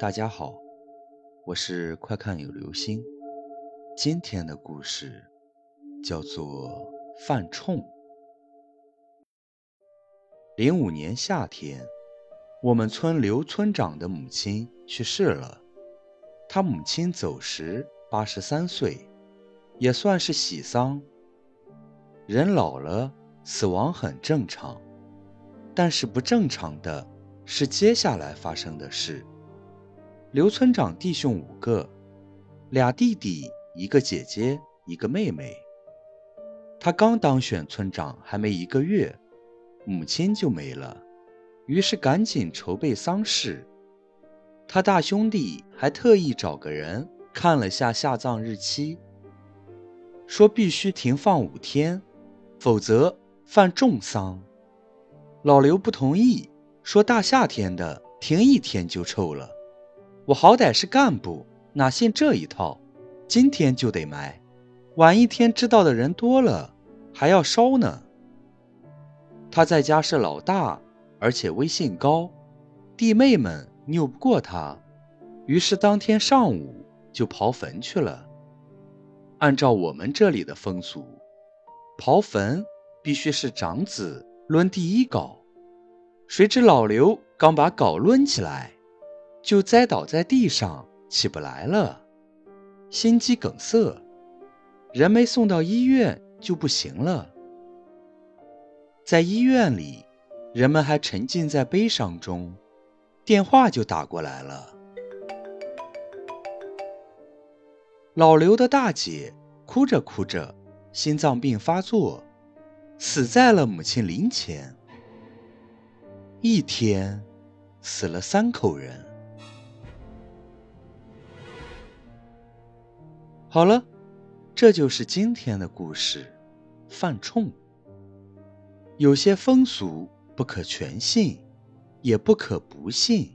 大家好，我是快看有流星。今天的故事叫做犯冲。零五年夏天，我们村刘村长的母亲去世了。他母亲走时八十三岁，也算是喜丧。人老了，死亡很正常，但是不正常的是接下来发生的事。刘村长弟兄五个，俩弟弟，一个姐姐，一个妹妹。他刚当选村长还没一个月，母亲就没了，于是赶紧筹备丧事。他大兄弟还特意找个人看了下下葬日期，说必须停放五天，否则犯重丧。老刘不同意，说大夏天的停一天就臭了。我好歹是干部，哪信这一套？今天就得埋，晚一天知道的人多了，还要烧呢。他在家是老大，而且威信高，弟妹们拗不过他，于是当天上午就刨坟去了。按照我们这里的风俗，刨坟必须是长子抡第一镐，谁知老刘刚把镐抡起来。就栽倒在地上，起不来了，心肌梗塞，人没送到医院就不行了。在医院里，人们还沉浸在悲伤中，电话就打过来了。老刘的大姐哭着哭着，心脏病发作，死在了母亲灵前。一天，死了三口人。好了，这就是今天的故事。犯冲，有些风俗不可全信，也不可不信。